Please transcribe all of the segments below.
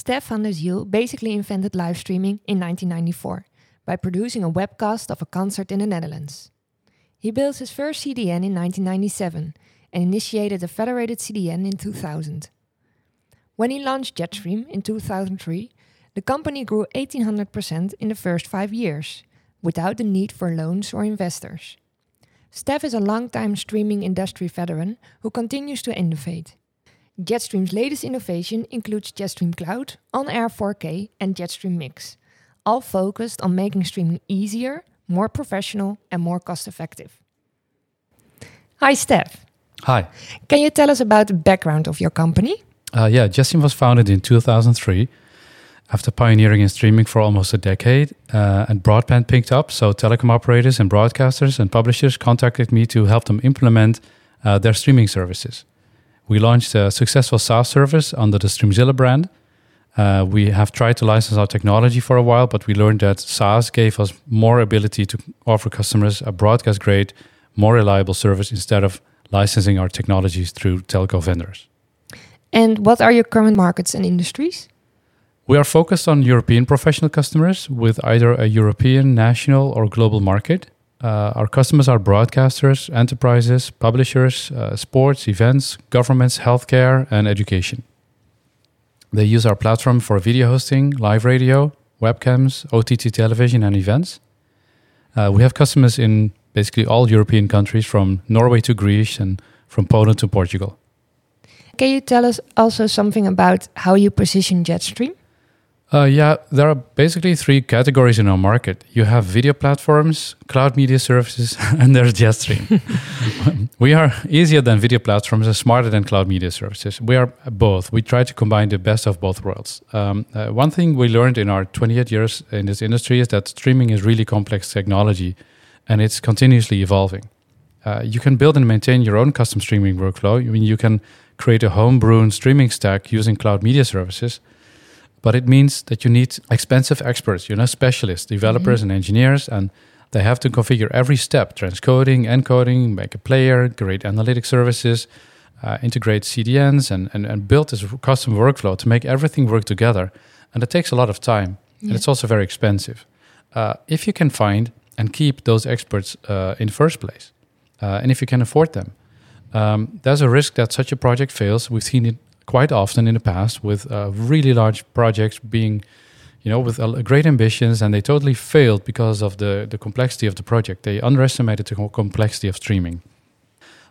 Stef van der Ziel basically invented live streaming in 1994 by producing a webcast of a concert in the Netherlands. He built his first CDN in 1997 and initiated a federated CDN in 2000. When he launched Jetstream in 2003, the company grew 1800% in the first five years, without the need for loans or investors. Stef is a long-time streaming industry veteran who continues to innovate. Jetstream's latest innovation includes Jetstream Cloud, On Air 4K, and Jetstream Mix, all focused on making streaming easier, more professional, and more cost effective. Hi, Stef. Hi. Can you tell us about the background of your company? Uh, yeah, Jetstream was founded in 2003 after pioneering in streaming for almost a decade, uh, and broadband picked up. So, telecom operators and broadcasters and publishers contacted me to help them implement uh, their streaming services. We launched a successful SaaS service under the Streamzilla brand. Uh, we have tried to license our technology for a while, but we learned that SaaS gave us more ability to offer customers a broadcast grade, more reliable service instead of licensing our technologies through telco vendors. And what are your current markets and industries? We are focused on European professional customers with either a European, national, or global market. Uh, our customers are broadcasters, enterprises, publishers, uh, sports, events, governments, healthcare, and education. They use our platform for video hosting, live radio, webcams, OTT television, and events. Uh, we have customers in basically all European countries from Norway to Greece and from Poland to Portugal. Can you tell us also something about how you position Jetstream? Uh, yeah, there are basically three categories in our market. You have video platforms, cloud media services, and there's Jetstream. we are easier than video platforms and smarter than cloud media services. We are both. We try to combine the best of both worlds. Um, uh, one thing we learned in our 28 years in this industry is that streaming is really complex technology and it's continuously evolving. Uh, you can build and maintain your own custom streaming workflow. I mean, you can create a home-brewn streaming stack using cloud media services but it means that you need expensive experts, you know, specialists, developers, mm-hmm. and engineers, and they have to configure every step transcoding, encoding, make a player, create analytic services, uh, integrate CDNs, and, and, and build this custom workflow to make everything work together. And it takes a lot of time, yeah. and it's also very expensive. Uh, if you can find and keep those experts uh, in the first place, uh, and if you can afford them, um, there's a risk that such a project fails. We've seen it quite often in the past with uh, really large projects being, you know, with uh, great ambitions, and they totally failed because of the the complexity of the project. They underestimated the complexity of streaming.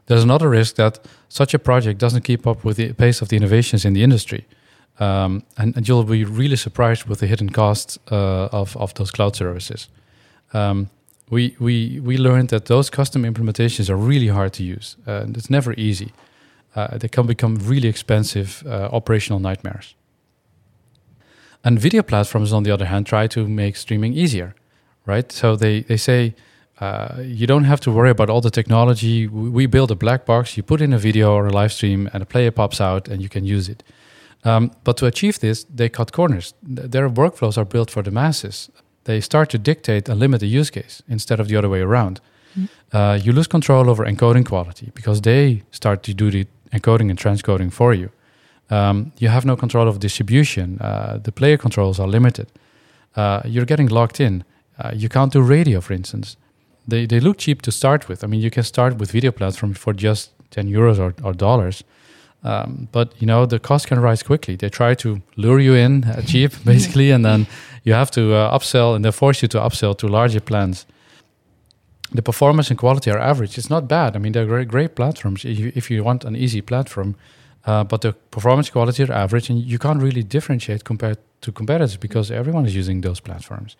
There's another risk that such a project doesn't keep up with the pace of the innovations in the industry. Um, and, and, you'll be really surprised with the hidden costs uh, of, of those cloud services. Um, we, we, we learned that those custom implementations are really hard to use, and it's never easy uh, they can become really expensive uh, operational nightmares. And video platforms, on the other hand, try to make streaming easier, right? So they, they say uh, you don't have to worry about all the technology. We build a black box, you put in a video or a live stream, and a player pops out and you can use it. Um, but to achieve this, they cut corners. Their workflows are built for the masses. They start to dictate and limit the use case instead of the other way around. Mm. Uh, you lose control over encoding quality because they start to do the encoding and transcoding for you. Um, you have no control of distribution. Uh, the player controls are limited. Uh, you're getting locked in. Uh, you can't do radio, for instance. They, they look cheap to start with. I mean, you can start with video platforms for just 10 euros or, or dollars. Um, but you know the cost can rise quickly. They try to lure you in uh, cheap, basically, and then you have to uh, upsell, and they force you to upsell to larger plans the performance and quality are average. It's not bad. I mean, they're great, great platforms if you, if you want an easy platform. Uh, but the performance quality are average, and you can't really differentiate compared to competitors because everyone is using those platforms.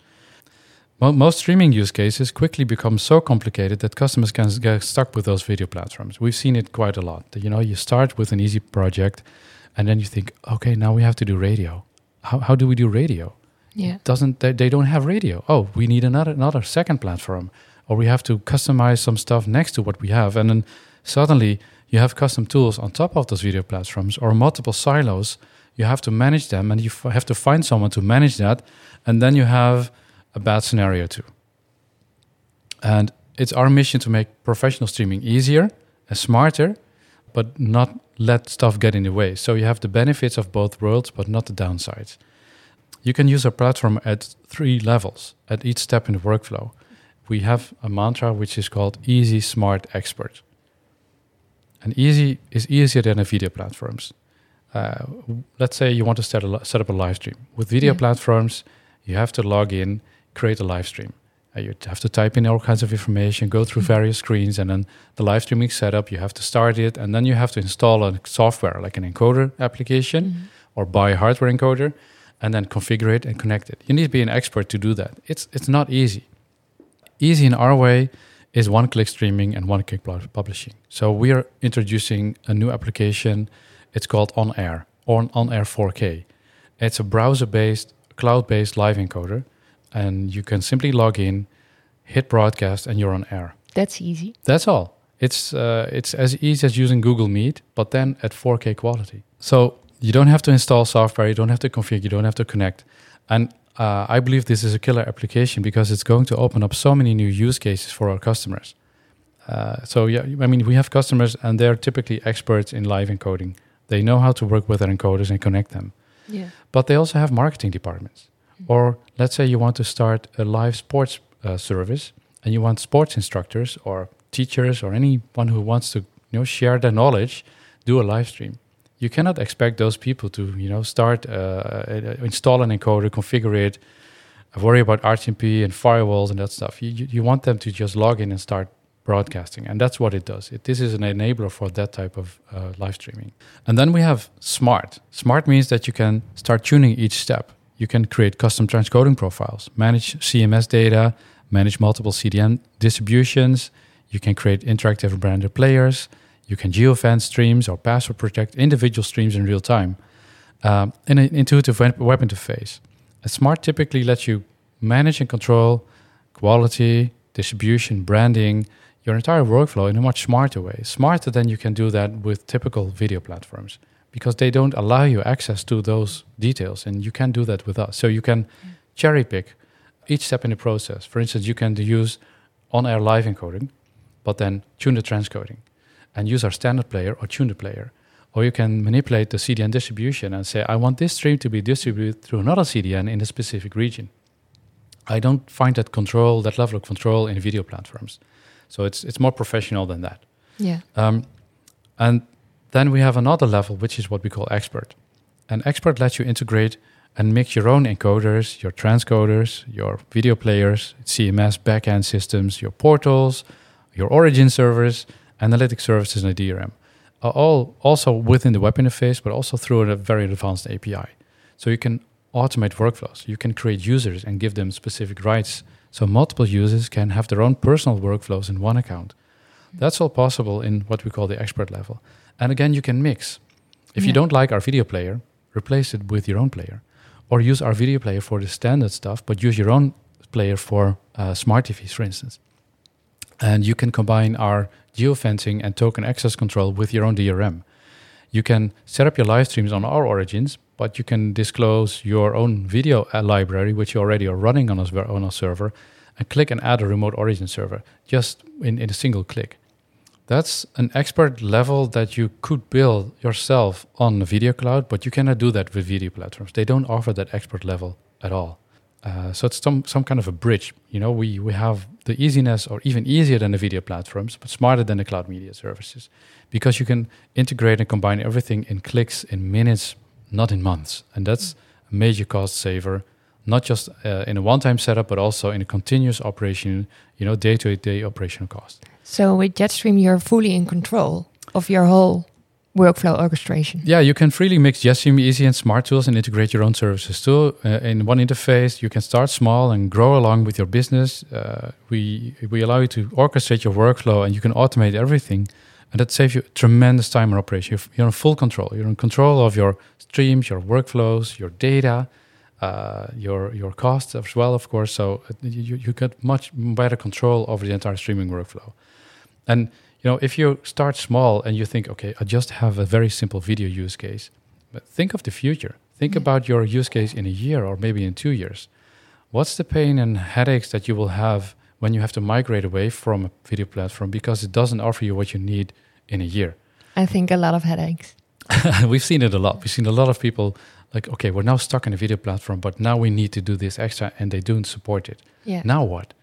most streaming use cases quickly become so complicated that customers can get stuck with those video platforms. We've seen it quite a lot. You know, you start with an easy project, and then you think, okay, now we have to do radio. How, how do we do radio? Yeah, doesn't they, they don't have radio? Oh, we need another another second platform or we have to customize some stuff next to what we have. And then suddenly you have custom tools on top of those video platforms or multiple silos. You have to manage them and you f- have to find someone to manage that. And then you have a bad scenario too. And it's our mission to make professional streaming easier and smarter, but not let stuff get in the way. So you have the benefits of both worlds, but not the downsides. You can use our platform at three levels at each step in the workflow. We have a mantra which is called Easy, Smart, Expert. And easy is easier than the video platforms. Uh, let's say you want to set, a, set up a live stream. With video Yeah. platforms, you have to log in, create a live stream. Uh, you have to type in all kinds of information, go through Mhm. various screens, and then the live streaming setup, you have to start it, and then you have to install a software like an encoder application Mhm. or buy a hardware encoder and then configure it and connect it. You need to be an expert to do that. It's it's not easy. Easy in our way is one click streaming and one click publishing. So we are introducing a new application. It's called On Air or On Air 4K. It's a browser based, cloud based live encoder, and you can simply log in, hit broadcast, and you're on air. That's easy. That's all. It's uh, it's as easy as using Google Meet, but then at 4K quality. So you don't have to install software, you don't have to configure, you don't have to connect. And uh, I believe this is a killer application because it's going to open up so many new use cases for our customers. Uh, so yeah, I mean, we have customers and they're typically experts in live encoding. They know how to work with their encoders and connect them. Yeah. But they also have marketing departments. Or let's say you want to start a live sports uh, service and you want sports instructors or teachers or anyone who wants to you know share their knowledge do a live stream. You cannot expect those people to you know start uh, uh, install an encoder, configure it, worry about RTMP and firewalls and that stuff. You, you want them to just log in and start broadcasting, and that's what it does. It, this is an enabler for that type of uh, live streaming. And then we have smart. Smart means that you can start tuning each step. You can create custom transcoding profiles, manage CMS data, manage multiple CDN distributions. You can create interactive branded players. You can geofence streams or password protect individual streams in real time um, in an intuitive web, interface. A smart typically lets you manage and control quality, distribution, branding, your entire workflow in a much smarter way. Smarter than you can do that with typical video platforms because they don't allow you access to those details and you can't do that with us. So you can cherry pick each step in the process. For instance, you can use on-air live encoding, but then tune the transcoding and use our standard player or tune the player. Or you can manipulate the CDN distribution and say, I want this stream to be distributed through another CDN in a specific region. I don't find that control, that level of control in video platforms. So it's it's more professional than that. Yeah. Um, and then we have another level, which is what we call expert. And expert lets you integrate and mix your own encoders, your transcoders, your video players, CMS backend systems, your portals, your origin servers, analytic services, and a DRM. Are all also within the web interface, but also through a very advanced API. So you can automate workflows. You can create users and give them specific rights. So multiple users can have their own personal workflows in one account. That's all possible in what we call the expert level. And again, you can mix. If you don't like our video player, replace it with your own player. Or use our video player for the standard stuff, but use your own player for uh, smart TVs, for instance. And you can combine our geofencing and token access control with your own DRM. You can set up your live streams on our origins, but you can disclose your own video uh, library, which you already are running on a, on a server, and click and add a remote origin server just in, in a single click. That's an expert level that you could build yourself on video cloud, but you cannot do that with video platforms. They don't offer that expert level at all. Uh, so it's some, some kind of a bridge. You know, we, we have the easiness or even easier than the video platforms, but smarter than the cloud media services because you can integrate and combine everything in clicks, in minutes, not in months. And that's a major cost saver, not just uh, in a one-time setup, but also in a continuous operation, you know, day-to-day operational cost. So with Jetstream, you're fully in control of your whole workflow orchestration. Yeah, you can freely mix Jetstream Easy and Smart Tools and integrate your own services too. Uh, in one interface, you can start small and grow along with your business. Uh, we we allow you to orchestrate your workflow and you can automate everything, and that saves you tremendous time in operation. You're, you're in full control. You're in control of your streams, your workflows, your data, uh, your your costs as well, of course. So uh, you you get much better control over the entire streaming workflow, and you know, if you start small and you think, okay, I just have a very simple video use case, but think of the future. Think Yeah. about your use case in a year or maybe in two years. What's the pain and headaches that you will have when you have to migrate away from a video platform because it doesn't offer you what you need in a year? I think a lot of headaches. We've seen it a lot. We've seen a lot of people like, okay, we're now stuck in a video platform, but now we need to do this extra, and they don't support it. Yeah. Now what?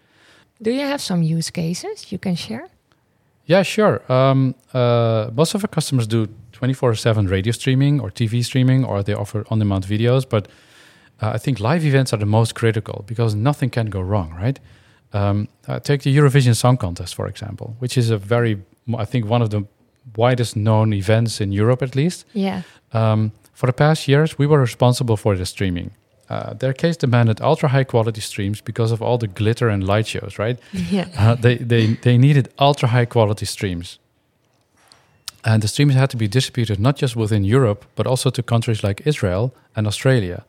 Do you have some use cases you can share? Yeah, sure. Um, uh, most of our customers do 24 7 radio streaming or TV streaming, or they offer on demand videos. But uh, I think live events are the most critical because nothing can go wrong, right? Um, uh, take the Eurovision Song Contest, for example, which is a very, I think, one of the widest known events in Europe, at least. Yeah. Um, for the past years, we were responsible for the streaming. Uh, their case demanded ultra high quality streams because of all the glitter and light shows, right? Yeah. Uh, they, they, they needed ultra high quality streams. And the streams had to be distributed not just within Europe, but also to countries like Israel and Australia.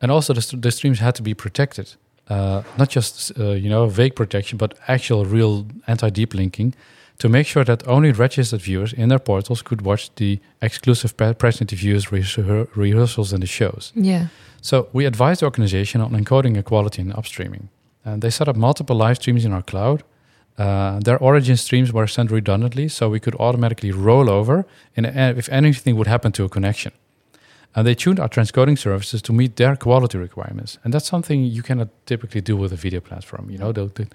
And also, the, st- the streams had to be protected. Uh, not just, uh, you know, vague protection, but actual real anti deep linking to make sure that only registered viewers in their portals could watch the exclusive pre- press interviews, rehearsals, and the shows. Yeah. So we advised the organization on encoding equality and upstreaming. And they set up multiple live streams in our cloud. Uh, their origin streams were sent redundantly, so we could automatically roll over in if anything would happen to a connection. And they tuned our transcoding services to meet their quality requirements. And that's something you cannot typically do with a video platform. You know, the, the,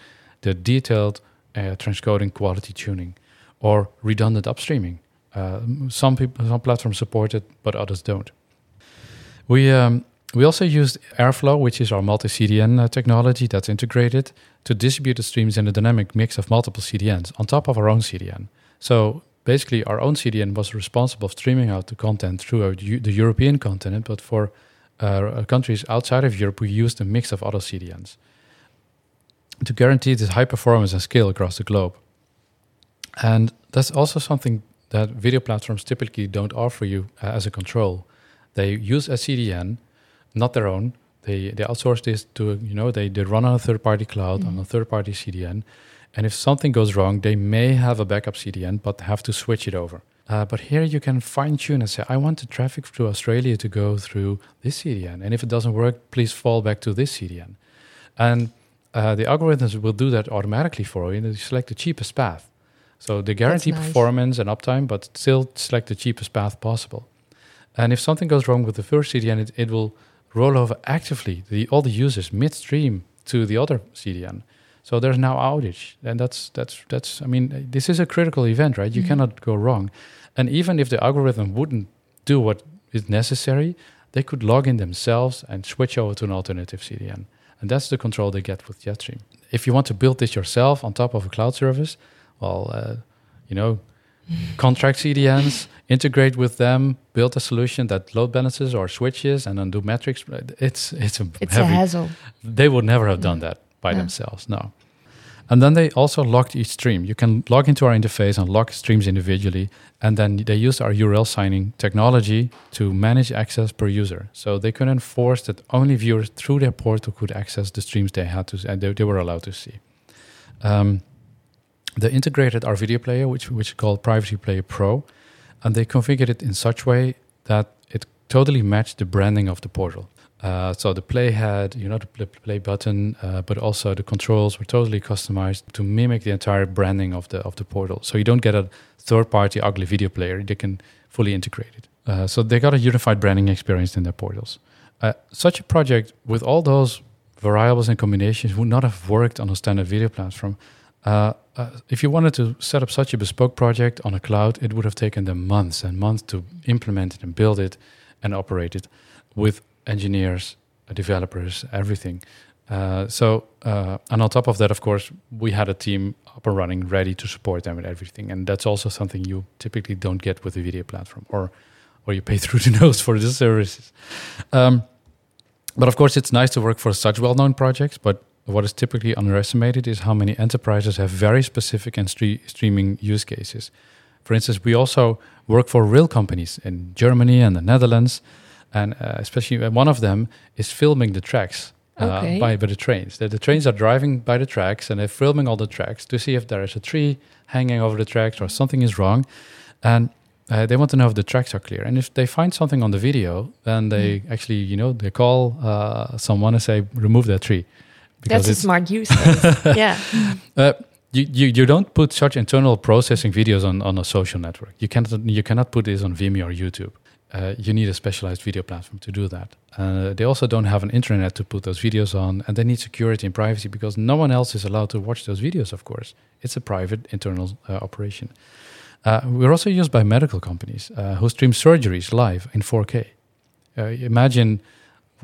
the detailed uh, transcoding quality tuning or redundant upstreaming. Uh, some people, some platforms support it, but others don't. We um, we also used Airflow, which is our multi-CDN uh, technology that's integrated to distribute the streams in a dynamic mix of multiple CDNs on top of our own CDN. So basically, our own CDN was responsible for streaming out the content through the European continent, but for uh, countries outside of Europe, we used a mix of other CDNs to guarantee this high performance and scale across the globe. And that's also something that video platforms typically don't offer you uh, as a control. They use a CDN, not their own. They they outsource this to you know they, they run on a third party cloud mm-hmm. on a third party CDN, and if something goes wrong, they may have a backup CDN but have to switch it over. Uh, but here you can fine tune and say, I want the traffic to Australia to go through this CDN, and if it doesn't work, please fall back to this CDN, and uh, the algorithms will do that automatically for you, and you select the cheapest path. So they guarantee nice. performance and uptime, but still select the cheapest path possible. And if something goes wrong with the first CDN, it, it will roll over actively the, all the users midstream to the other CDN. So there's now outage, and that's that's that's. I mean, this is a critical event, right? You mm-hmm. cannot go wrong. And even if the algorithm wouldn't do what is necessary, they could log in themselves and switch over to an alternative CDN. And that's the control they get with Jetstream. If you want to build this yourself on top of a cloud service, well, uh, you know, contract CDNs, integrate with them, build a solution that load balances or switches, and then do metrics. It's it's a it's heavy, a hassle. They would never have done that by themselves. No. And then they also locked each stream. You can log into our interface and lock streams individually. And then they use our URL signing technology to manage access per user. So they could enforce that only viewers through their portal could access the streams they had to and they, they were allowed to see. Um, they integrated our video player, which which is called Privacy Player Pro, and they configured it in such way that it totally matched the branding of the portal. Uh, so the play had, you know, the play button, uh, but also the controls were totally customized to mimic the entire branding of the of the portal. So you don't get a third-party ugly video player; they can fully integrate it. Uh, so they got a unified branding experience in their portals. Uh, such a project with all those variables and combinations would not have worked on a standard video platform. Uh, if you wanted to set up such a bespoke project on a cloud, it would have taken them months and months to implement it and build it and operate it with engineers, uh, developers, everything. Uh, so, uh, and on top of that, of course, we had a team up and running, ready to support them with everything. And that's also something you typically don't get with a video platform, or or you pay through the nose for the services. Um, but of course, it's nice to work for such well-known projects. But what is typically underestimated is how many enterprises have very specific and stre- streaming use cases. For instance, we also work for real companies in Germany and the Netherlands and uh, especially one of them is filming the tracks uh, okay. by, by the trains. The, the, trains are driving by the tracks and they're filming all the tracks to see if there is a tree hanging over the tracks or something is wrong. And uh, they want to know if the tracks are clear. And if they find something on the video, then they mm. actually, you know, they call uh, someone and say, remove that tree. That's a smart use yeah. Uh, you, you, you don't put such internal processing videos on, on a social network. You cannot you cannot put this on Vimeo or YouTube. Uh, you need a specialized video platform to do that. Uh, they also don't have an internet to put those videos on, and they need security and privacy because no one else is allowed to watch those videos. Of course, it's a private internal uh, operation. Uh, we're also used by medical companies uh, who stream surgeries live in 4K. Uh, imagine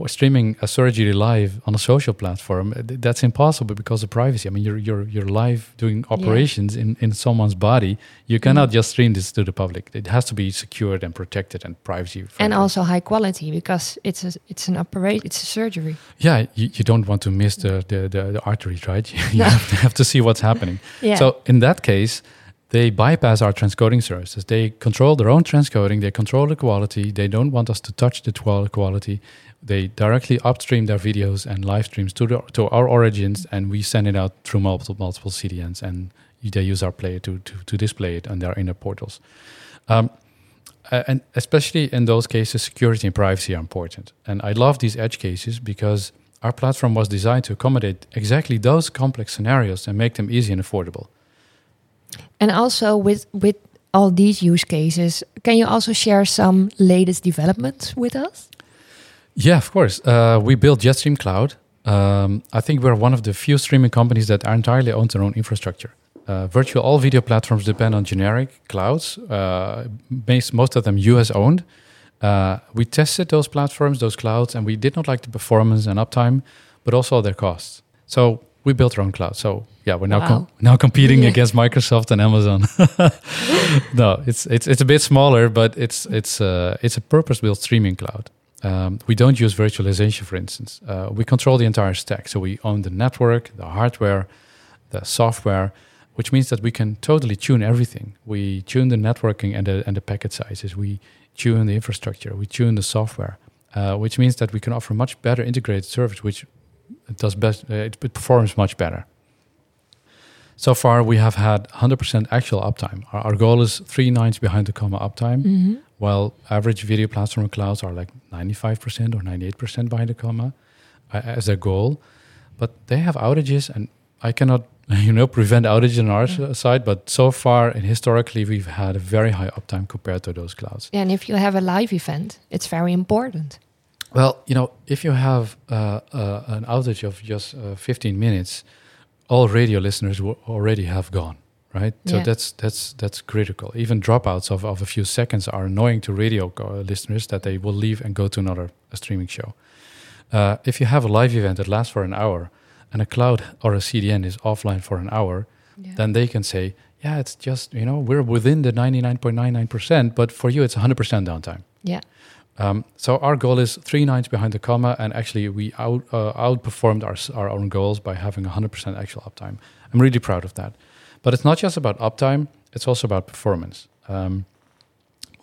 streaming a surgery live on a social platform that's impossible because of privacy i mean you're you're you're live doing operations yeah. in in someone's body you cannot mm. just stream this to the public it has to be secured and protected and privacy and also high quality because it's a it's an operation it's a surgery yeah you, you don't want to miss the the, the, the arteries right you no. have, to, have to see what's happening yeah. so in that case they bypass our transcoding services. They control their own transcoding. They control the quality. They don't want us to touch the quality they directly upstream their videos and live streams to the, to our origins, and we send it out through multiple multiple CDNs, and they use our player to to, to display it on their inner portals. Um, and especially in those cases, security and privacy are important. And I love these edge cases because our platform was designed to accommodate exactly those complex scenarios and make them easy and affordable. And also with with all these use cases, can you also share some latest developments with us? Yeah, of course. Uh, we built Jetstream Cloud. Um, I think we're one of the few streaming companies that are entirely own their own infrastructure. Uh, virtual all video platforms depend on generic clouds, uh, based, most of them US owned. Uh, we tested those platforms, those clouds, and we did not like the performance and uptime, but also their costs. So we built our own cloud. So yeah, we're now wow. com- now competing yeah. against Microsoft and Amazon. no, it's it's it's a bit smaller, but it's it's uh, it's a purpose built streaming cloud. Um, we don't use virtualization, for instance. Uh, we control the entire stack. So we own the network, the hardware, the software, which means that we can totally tune everything. We tune the networking and the, and the packet sizes. We tune the infrastructure. We tune the software, uh, which means that we can offer much better integrated service, which does best. Uh, it performs much better. So far, we have had 100% actual uptime. Our, our goal is three nines behind the comma uptime. Mm-hmm while average video platform clouds are like 95% or 98% behind the comma uh, as a goal. But they have outages, and I cannot, you know, prevent outages on our yeah. side. But so far, and historically, we've had a very high uptime compared to those clouds. Yeah, and if you have a live event, it's very important. Well, you know, if you have uh, uh, an outage of just uh, 15 minutes, all radio listeners will already have gone right? So yeah. that's that's that's critical. Even dropouts of, of a few seconds are annoying to radio listeners that they will leave and go to another streaming show. Uh, if you have a live event that lasts for an hour and a cloud or a CDN is offline for an hour, yeah. then they can say, yeah, it's just you know we're within the ninety nine point nine nine percent, but for you it's hundred percent downtime. Yeah. Um, so our goal is three nines behind the comma, and actually we out, uh, outperformed our our own goals by having 100% actual uptime. I'm really proud of that. But it's not just about uptime, it's also about performance. Um,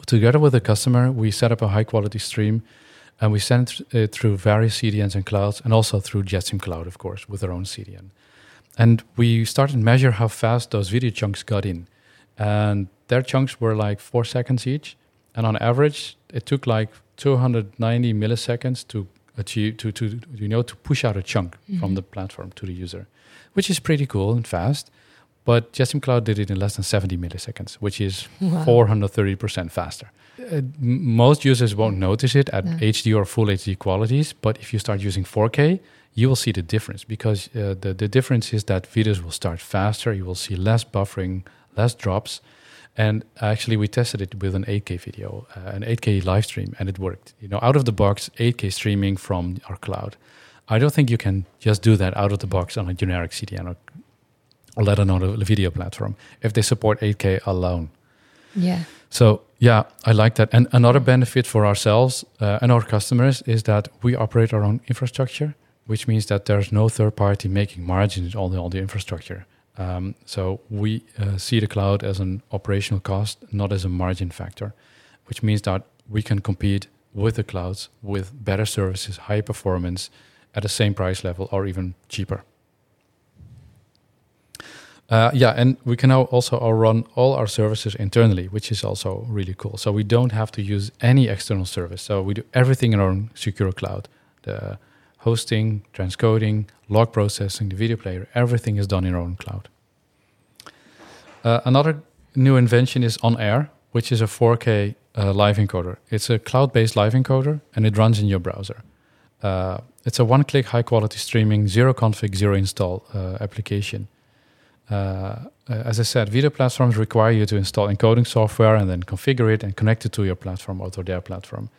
together with the customer, we set up a high quality stream and we send it through various CDNs and clouds and also through Jetstream Cloud, of course, with our own CDN. And we started to measure how fast those video chunks got in. And their chunks were like four seconds each. And on average, it took like 290 milliseconds to achieve to, to you know to push out a chunk mm-hmm. from the platform to the user, which is pretty cool and fast. But Jetstream Cloud did it in less than 70 milliseconds, which is wow. 430% faster. Uh, most users won't notice it at no. HD or full HD qualities, but if you start using 4K, you will see the difference because uh, the, the difference is that videos will start faster, you will see less buffering, less drops. And actually, we tested it with an 8K video, uh, an 8K live stream, and it worked. You know, out of the box, 8K streaming from our cloud. I don't think you can just do that out of the box on a generic CDN or or let alone a video platform if they support 8K alone. Yeah. So yeah, I like that. And another benefit for ourselves uh, and our customers is that we operate our own infrastructure, which means that there's no third party making margins on the, all the infrastructure. Um, so we uh, see the cloud as an operational cost, not as a margin factor, which means that we can compete with the clouds with better services, high performance at the same price level or even cheaper. Uh, yeah, and we can now also run all our services internally, which is also really cool. So we don't have to use any external service. So we do everything in our own secure cloud. The hosting, transcoding, log processing, the video player, everything is done in our own cloud. Uh, another new invention is On Air, which is a 4K uh, live encoder. It's a cloud-based live encoder, and it runs in your browser. Uh, it's a one-click, high-quality streaming, zero config, zero install uh, application. Uh, as I said, video platforms require you to install encoding software and then configure it and connect it to your platform or to their platform.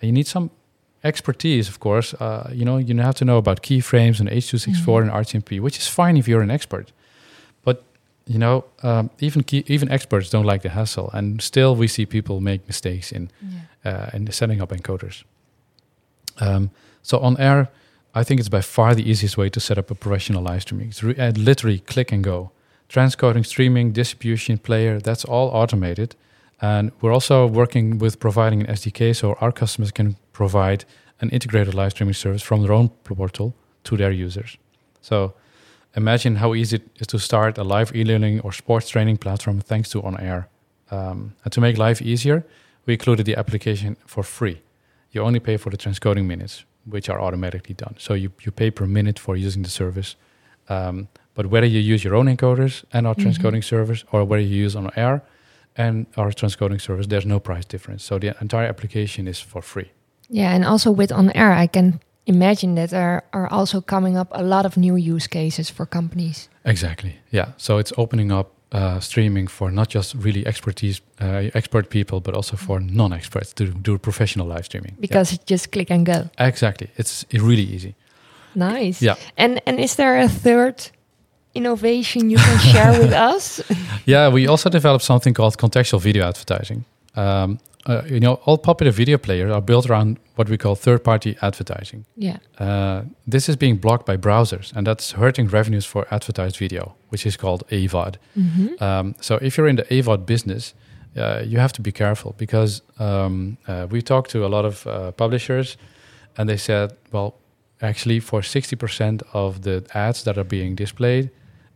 You need some expertise, of course. Uh, you know, you have to know about keyframes and H.264 mm-hmm. and RTMP, which is fine if you're an expert. But you know, um, even key, even experts don't like the hassle, and still we see people make mistakes in yeah. uh, in setting up encoders. Um, so on air, I think it's by far the easiest way to set up a professional live streaming. It's re- uh, literally click and go. Transcoding, streaming, distribution, player, that's all automated. And we're also working with providing an SDK so our customers can provide an integrated live streaming service from their own portal to their users. So imagine how easy it is to start a live e-learning or sports training platform thanks to On Air. Um, and to make life easier, we included the application for free. You only pay for the transcoding minutes, which are automatically done. So you, you pay per minute for using the service. Um, but whether you use your own encoders and our mm-hmm. transcoding service, or whether you use on air and our transcoding service, there's no price difference. So the entire application is for free. Yeah, and also with on air, I can imagine that there are also coming up a lot of new use cases for companies. Exactly. Yeah. So it's opening up uh, streaming for not just really expertise uh, expert people, but also for non-experts to do professional live streaming. Because yeah. just click and go. Exactly, it's really easy. Nice. Yeah. And and is there a third innovation you can share with us? Yeah, we also developed something called contextual video advertising. Um, uh, you know, all popular video players are built around what we call third-party advertising. Yeah. Uh, this is being blocked by browsers, and that's hurting revenues for advertised video, which is called AVOD. Mm-hmm. Um, so if you're in the AVOD business, uh, you have to be careful because um, uh, we talked to a lot of uh, publishers, and they said, well, actually, for 60% of the ads that are being displayed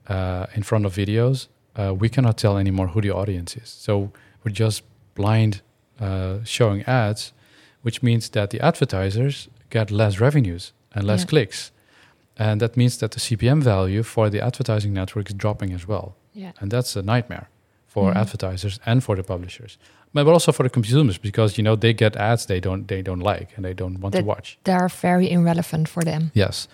uh, in front of videos, we cannot tell anymore who the audience is. So we're just blind uh, showing ads, which means that the advertisers get less revenues and less yeah. clicks. And that means that the CPM value for the advertising network is dropping as well. Yeah. And that's a nightmare for mm-hmm. advertisers and for the publishers. But also for the consumers because you know they get ads they don't they don't like and they don't want that to watch. They are very irrelevant for them. Yes.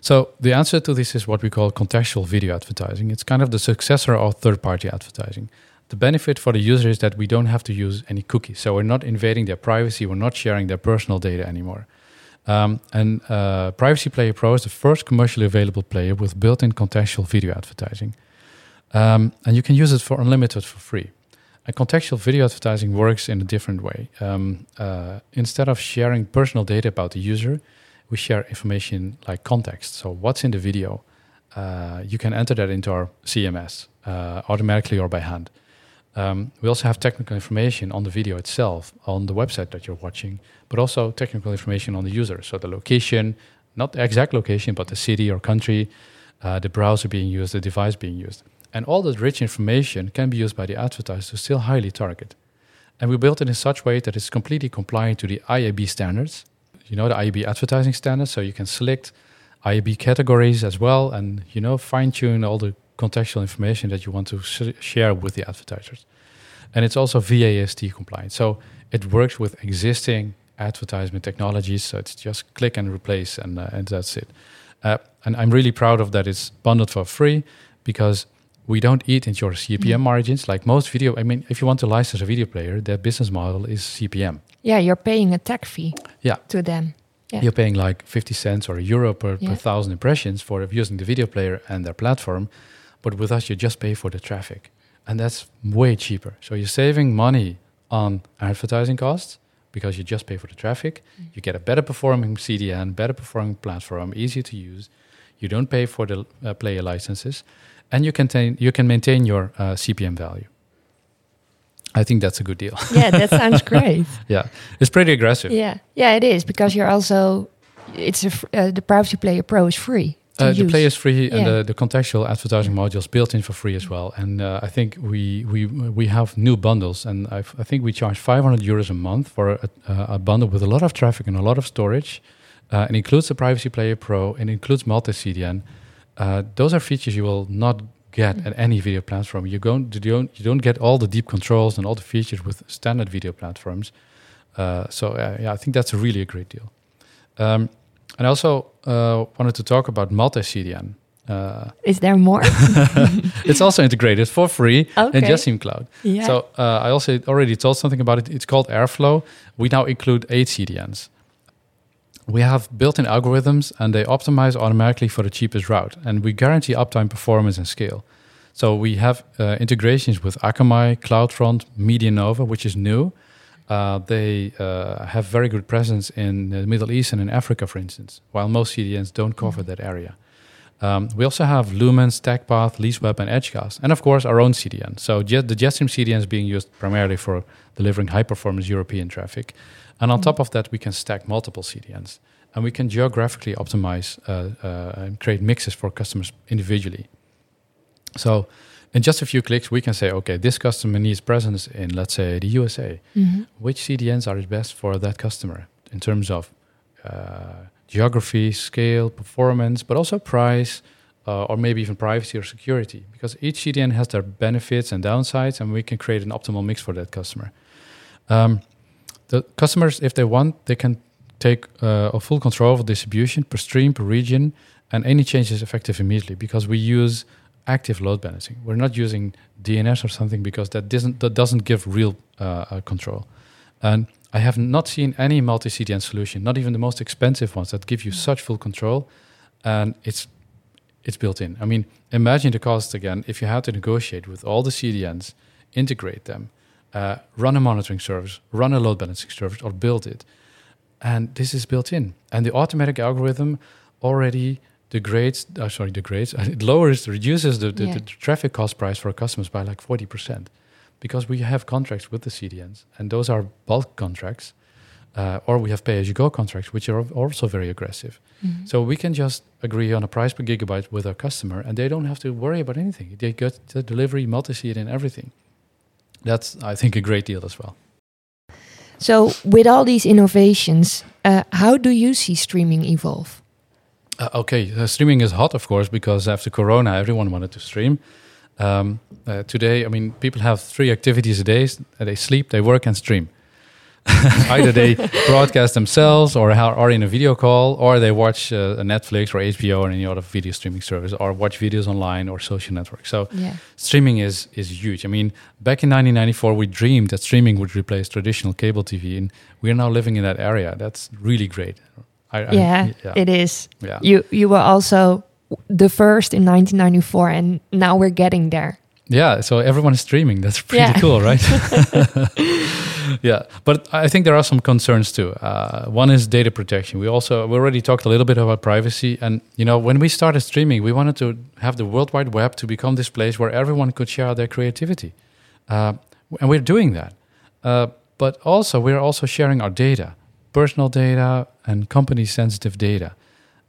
So the answer to this is what we call contextual video advertising. It's kind of the successor of third-party advertising. The benefit for the user is that we don't have to use any cookies. So we're not invading their privacy, we're not sharing their personal data anymore. Um, and uh, Privacy Player Pro is the first commercially available player with built in contextual video advertising. Um, and you can use it for unlimited for free. And contextual video advertising works in a different way. Um, uh, instead of sharing personal data about the user, we share information like context. So, what's in the video? Uh, you can enter that into our CMS uh, automatically or by hand. Um, we also have technical information on the video itself, on the website that you're watching, but also technical information on the user. So the location, not the exact location, but the city or country, uh, the browser being used, the device being used. And all that rich information can be used by the advertiser to still highly target. And we built it in such way that it's completely compliant to the IAB standards. You know, the IAB advertising standards, so you can select IAB categories as well and, you know, fine tune all the contextual information that you want to sh- share with the advertisers. And it's also VAST compliant. So it works with existing advertisement technologies. So it's just click and replace, and, uh, and that's it. Uh, and I'm really proud of that it's bundled for free because we don't eat into your CPM mm. margins like most video. I mean, if you want to license a video player, their business model is CPM. Yeah, you're paying a tech fee. Yeah. to them. Yeah. You're paying like 50 cents or a euro per, yeah. per thousand impressions for using the video player and their platform. But with us, you just pay for the traffic. And that's way cheaper. So you're saving money on advertising costs because you just pay for the traffic. Mm. You get a better performing CDN, better performing platform, easier to use. You don't pay for the uh, player licenses, and you can t- you can maintain your uh, CPM value. I think that's a good deal. Yeah, that sounds great. yeah, it's pretty aggressive. Yeah, yeah, it is because you're also it's a uh, the Privacy Player Pro is free. Uh, the play is free, yeah. and the, the contextual advertising module is built in for free as well. And uh, I think we we we have new bundles, and I've, i think we charge 500 euros a month for a, a, bundle with a lot of traffic and a lot of storage. Uh, it includes the Privacy Player Pro, and includes multi CDN. Uh, those are features you will not get at any video platform. You don't, you don't you don't get all the deep controls and all the features with standard video platforms. Uh, so uh, yeah, I think that's really a great deal. Um, and I also uh, wanted to talk about multi CDN. Uh, Is there more? it's also integrated for free okay. in Jetstream Cloud. Yeah. So uh, I also already told something about it. It's called Airflow. We now include eight CDNs. We have built-in algorithms, and they optimize automatically for the cheapest route, and we guarantee uptime, performance, and scale. So we have uh, integrations with Akamai, CloudFront, MediaNova, which is new. Uh, they uh, have very good presence in the Middle East and in Africa, for instance, while most CDNs don't cover mm-hmm. that area. Um, we also have Lumen, StackPath, LeaseWeb, and Edgecast, and of course our own CDN. So Jet, the Jetstream CDN is being used primarily for delivering high-performance European traffic, and on mm. top of that, we can stack multiple CDNs, and we can geographically optimize uh, uh, and create mixes for customers individually. So, in just a few clicks, we can say, okay, this customer needs presence in, let's say, the USA. Mm-hmm. Which CDNs are best for that customer in terms of uh, geography, scale, performance, but also price, uh, or maybe even privacy or security. Because each CDN has their benefits and downsides, and we can create an optimal mix for that customer. Um, the customers, if they want, they can take uh, a full control of distribution per stream, per region, and any change is effective immediately because we use active load balancing. We're not using DNS or something because that doesn't that doesn't give real uh, uh, control. And I have not seen any multi CDN solution, not even the most expensive ones, that give you such full control, and it's it's built in. I mean, imagine the cost again if you had to negotiate with all the CDNs, integrate them, uh, run a monitoring service, run a load balancing service, or build it, and this is built in, and the automatic algorithm already degrades. Uh, sorry, degrades. It lowers, reduces the, the, yeah. the traffic cost price for our customers by like forty percent because we have contracts with the CDNs, and those are bulk contracts, uh, or we have pay-as-you-go contracts, which are also very aggressive. Mm-hmm. So we can just agree on a price per gigabyte with our customer, and they don't have to worry about anything. They get the delivery, multi seed, and everything. That's, I think, a great deal as well. So, with all these innovations, uh, how do you see streaming evolve? Uh, okay, uh, streaming is hot, of course, because after Corona, everyone wanted to stream. Um, uh, today, I mean, people have three activities a day: they sleep, they work, and stream. Either they broadcast themselves, or are in a video call, or they watch uh, Netflix or HBO or any other video streaming service, or watch videos online or social networks. So, yeah. streaming is is huge. I mean, back in 1994, we dreamed that streaming would replace traditional cable TV, and we are now living in that area. That's really great. I, yeah, I, yeah, it is. Yeah. You you were also the first in 1994, and now we're getting there. Yeah, so everyone is streaming. That's pretty yeah. cool, right? yeah, but I think there are some concerns too. Uh, one is data protection. We also we already talked a little bit about privacy, and you know when we started streaming, we wanted to have the World Wide Web to become this place where everyone could share their creativity, uh, and we're doing that. Uh, but also, we're also sharing our data, personal data, and company-sensitive data,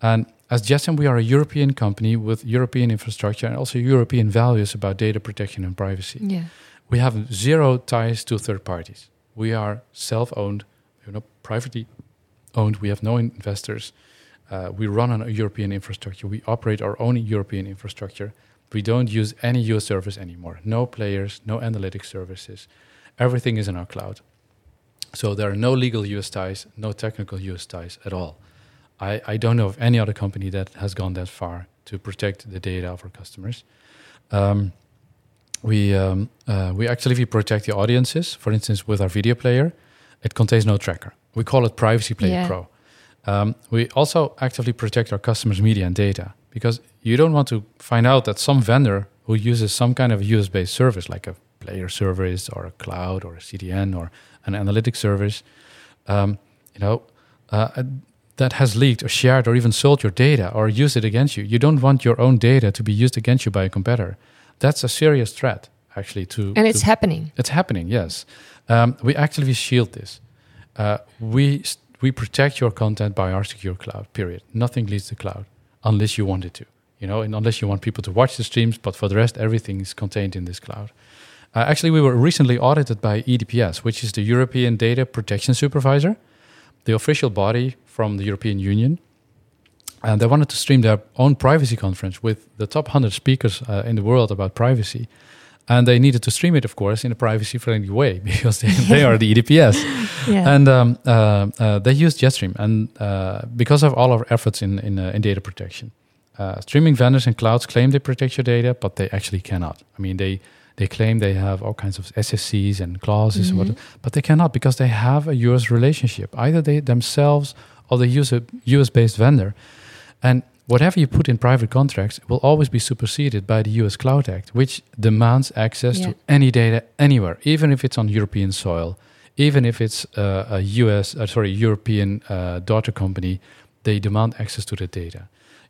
and as Jetstream, we are a European company with European infrastructure and also European values about data protection and privacy. Yeah. We have zero ties to third parties. We are self-owned, you know, privately owned. We have no investors. Uh, we run on a European infrastructure. We operate our own European infrastructure. We don't use any US service anymore. No players, no analytic services. Everything is in our cloud. So there are no legal US ties, no technical US ties at all. I, I don't know of any other company that has gone that far to protect the data of our customers. Um, we um, uh, we actively protect the audiences. For instance, with our video player, it contains no tracker. We call it Privacy Player yeah. Pro. Um, we also actively protect our customers' media and data because you don't want to find out that some vendor who uses some kind of US-based service, like a player service or a cloud or a CDN or an analytics service, um, you know, uh, that has leaked or shared or even sold your data or used it against you. You don't want your own data to be used against you by a competitor. That's a serious threat, actually. To and it's to, happening. It's happening. Yes, um, we actively shield this. Uh, we we protect your content by our secure cloud. Period. Nothing leaves the cloud unless you want it to. You know, and unless you want people to watch the streams. But for the rest, everything is contained in this cloud. Uh, actually, we were recently audited by EDPS, which is the European Data Protection Supervisor the official body from the European Union. and they wanted to stream their own privacy conference with the top 100 speakers uh, in the world about privacy. And they needed to stream it, of course, in a privacy-friendly way because they, they are the EDPS. Yeah. And um, uh, uh, they used Jetstream, and uh, because of all our efforts in in, uh, in data protection, uh, streaming vendors and clouds claim they protect your data, but they actually cannot. I mean, they they claim they have all kinds of SCCs and clauses, Mhm. what, but they cannot because they have a US relationship. Either they themselves or they use a US-based vendor, and whatever you put in private contracts will always be superseded by the US Cloud Act, which demands access Yeah. to any data anywhere, even if it's on European soil, even if it's uh, a US, uh, sorry, European uh, daughter company, they demand access to the data.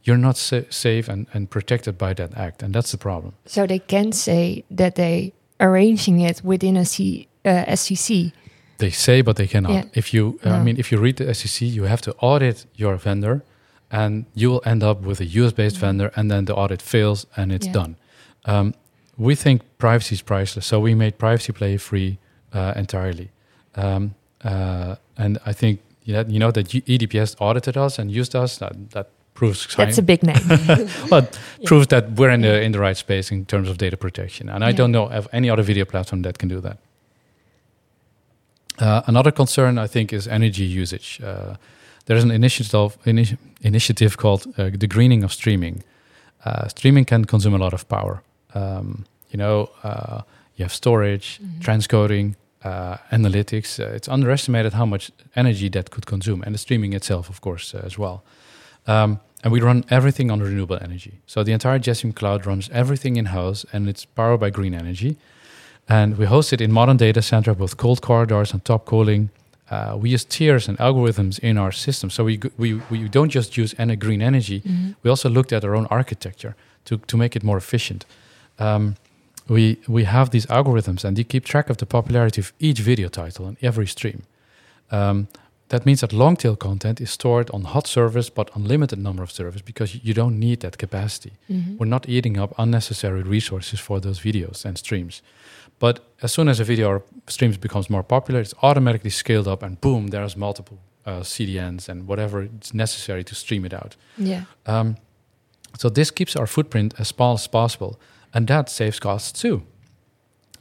You're not sa- safe and, and protected by that act, and that's the problem. So they can say that they arranging it within a C, uh, SCC. They say, but they cannot. Yeah. If you, uh, I mean, if you read the SCC, you have to audit your vendor, and you will end up with a US-based Mhm. vendor, and then the audit fails, and it's Yeah. done. Um, we think privacy is priceless, so we made privacy play free uh, entirely. Um, uh, and I think you know, you know that EDPS audited us and used us. That, that proves That's a big name. well, Yeah. proves that we're in the in the right space in terms of data protection. And I Yeah. don't know of any other video platform that can do that. Uh, another concern, I think, is energy usage. Uh, there's an initiative initi- initiative called uh, the greening of streaming. Uh, streaming can consume a lot of power. Um, you know, uh, you have storage, Mhm. transcoding, uh, analytics. Uh, it's underestimated how much energy that could consume, and the streaming itself, of course, uh, as well. Um, and we run everything on renewable energy. So the entire Jetstream cloud runs everything in house, and it's powered by green energy. And we host it in modern data center with cold corridors and top cooling. Uh, we use tiers and algorithms in our system, so we we we don't just use any green energy. Mhm. We also looked at our own architecture to, to make it more efficient. Um, we, we have these algorithms and they keep track of the popularity of each video title in every stream. Um, that means that long tail content is stored on hot servers but unlimited number of servers because you don't need that capacity. Mhm. We're not eating up unnecessary resources for those videos and streams. But as soon as a video or streams becomes more popular, it's automatically scaled up and boom, there's multiple uh, CDNs and whatever is necessary to stream it out. Yeah. Um, so this keeps our footprint as small as possible, and that saves costs too.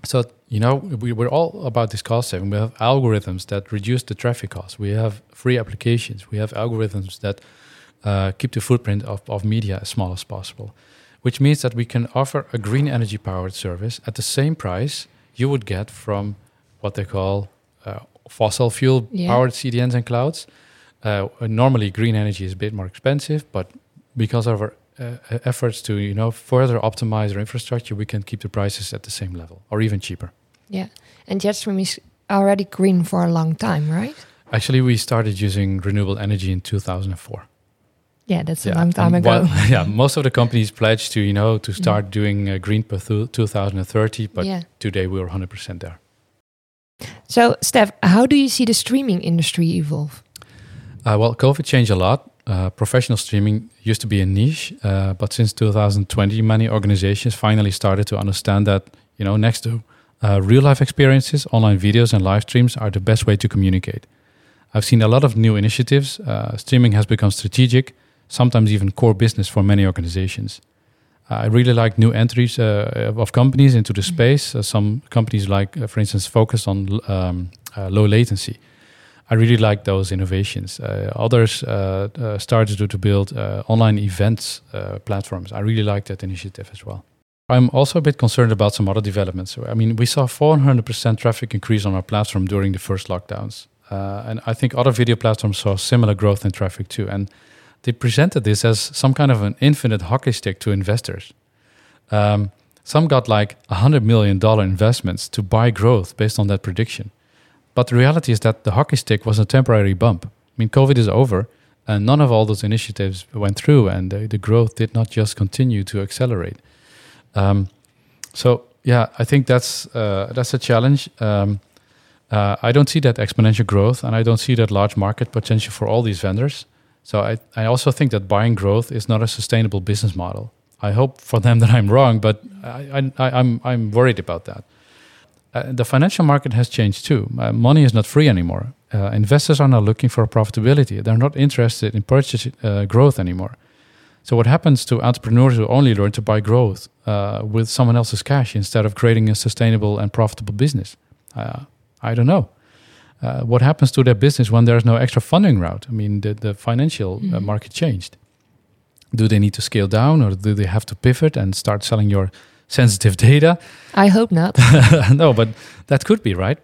So you know we, we're all about this cost saving. We have algorithms that reduce the traffic costs. We have free applications. We have algorithms that uh, keep the footprint of, of media as small as possible, which means that we can offer a green energy powered service at the same price you would get from what they call uh, fossil fuel Yeah. powered CDNs and clouds. Uh, normally, green energy is a bit more expensive, but because of our uh, efforts to you know further optimize our infrastructure, we can keep the prices at the same level or even cheaper. Yeah. And Jetstream is already green for a long time, right? Actually, we started using renewable energy in 2004. Yeah, that's a Yeah, long time and ago. while- yeah, most of the companies pledged to you know to start doing uh, green thu- 2030, but yeah. today we're 100% there. So, Steph, how do you see the streaming industry evolve? Uh, well, COVID changed a lot. Uh, professional streaming used to be a niche, uh, but since 2020, many organizations finally started to understand that you know next to uh, real life experiences, online videos and live streams are the best way to communicate. I've seen a lot of new initiatives. Uh, streaming has become strategic, sometimes even core business for many organizations. I really like new entries uh, of companies into the Mhm. space. Uh, some companies, like, for instance, focus on um, uh, low latency. I really like those innovations. Uh, others uh, uh, started to, to build uh, online events uh, platforms. I really like that initiative as well. I'm also a bit concerned about some other developments. I mean, we saw 400% traffic increase on our platform during the first lockdowns. And I think other video platforms saw similar growth in traffic too. And they presented this as some kind of an infinite hockey stick to investors. Um, some got like $100 million investments to buy growth based on that prediction. But the reality is that the hockey stick was a temporary bump. I mean, COVID is over, and none of all those initiatives went through, and the, the growth did not just continue to accelerate. Um, so, yeah, I think that's uh, that's a challenge. Um, uh, I don't see that exponential growth, and I don't see that large market potential for all these vendors. So, I, I also think that buying growth is not a sustainable business model. I hope for them that I'm wrong, but I, I, I'm I'm worried about that. Uh, the financial market has changed too. Uh, money is not free anymore. Uh, investors are now looking for profitability. They're not interested in purchase uh, growth anymore. So what happens to entrepreneurs who only learn to buy growth uh, with someone else's cash instead of creating a sustainable and profitable business? Uh, I don't know. Uh, what happens to their business when there's no extra funding route? I mean, the, the financial uh, Mhm. market changed. Do they need to scale down or do they have to pivot and start selling your sensitive data? I hope not. no, but that could be right.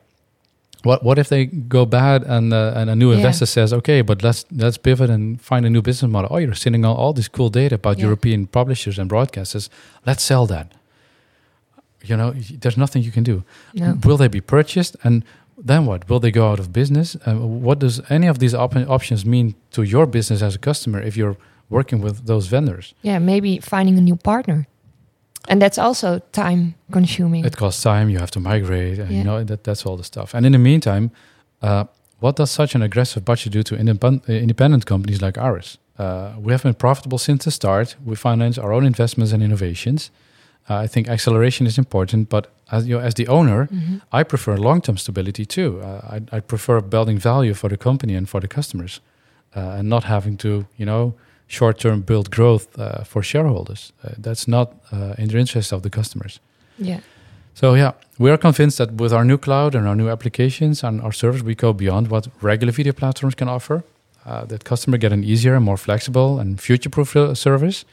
What what if they go bad and uh, and a new Yeah. investor says, okay, but let's let's pivot and find a new business model. Oh, you're sending all, all this cool data about Yeah. European publishers and broadcasters. Let's sell that. You know, there's nothing you can do. No. Will they be purchased? And then what? Will they go out of business? Uh, what does any of these op- options mean to your business as a customer if you're working with those vendors? Yeah, maybe finding a new partner. And that's also time consuming. It costs time. You have to migrate. And, Yeah. You know that that's all the stuff. And in the meantime, uh, what does such an aggressive budget do to independent, independent companies like ours? Uh, we have been profitable since the start. We finance our own investments and innovations. Uh, I think acceleration is important, but as you know, as the owner, Mhm. I prefer long-term stability too. Uh, I, I prefer building value for the company and for the customers, uh, and not having to, you know, short-term build growth uh, for shareholders. Uh, that's not uh, in the interest of the customers. Yeah. So yeah, we are convinced that with our new cloud and our new applications and our service, we go beyond what regular video platforms can offer. Uh, that customer get an easier and more flexible and future-proof uh, service.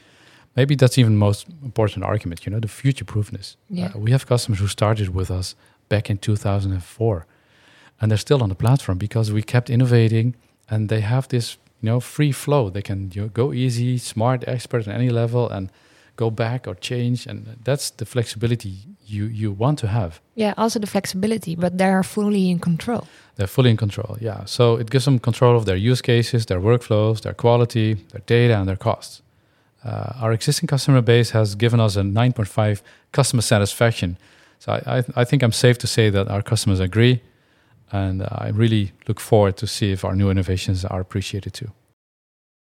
Maybe that's even most important argument. You know, the future-proofness. Yeah. Uh, we have customers who started with us back in 2004, and they're still on the platform because we kept innovating, and they have this you know free flow. They can you know, go easy, smart, expert at any level, and go back or change, and that's the flexibility you you want to have. Yeah, also the flexibility, but they are fully in control. They're fully in control. Yeah, so it gives them control of their use cases, their workflows, their quality, their data, and their costs. Uh, our existing customer base has given us a 9.5 customer satisfaction. So I, I, I think I'm safe to say that our customers agree, and I really look forward to see if our new innovations are appreciated too.